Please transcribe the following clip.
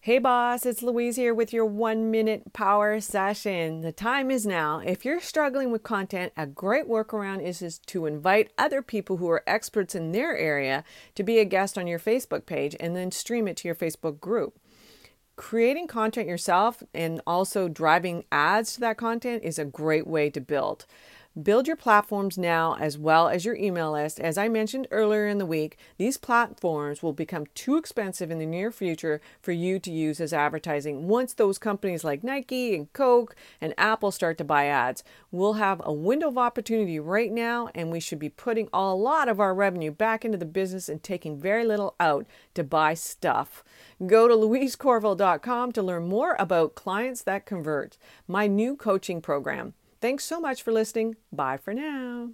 Hey boss, it's Louise here with your one minute power session. The time is now. If you're struggling with content, a great workaround is, is to invite other people who are experts in their area to be a guest on your Facebook page and then stream it to your Facebook group. Creating content yourself and also driving ads to that content is a great way to build. Build your platforms now as well as your email list. As I mentioned earlier in the week, these platforms will become too expensive in the near future for you to use as advertising once those companies like Nike and Coke and Apple start to buy ads. We'll have a window of opportunity right now, and we should be putting a lot of our revenue back into the business and taking very little out to buy stuff. Go to louisecorville.com to learn more about clients that convert, my new coaching program. Thanks so much for listening. Bye for now.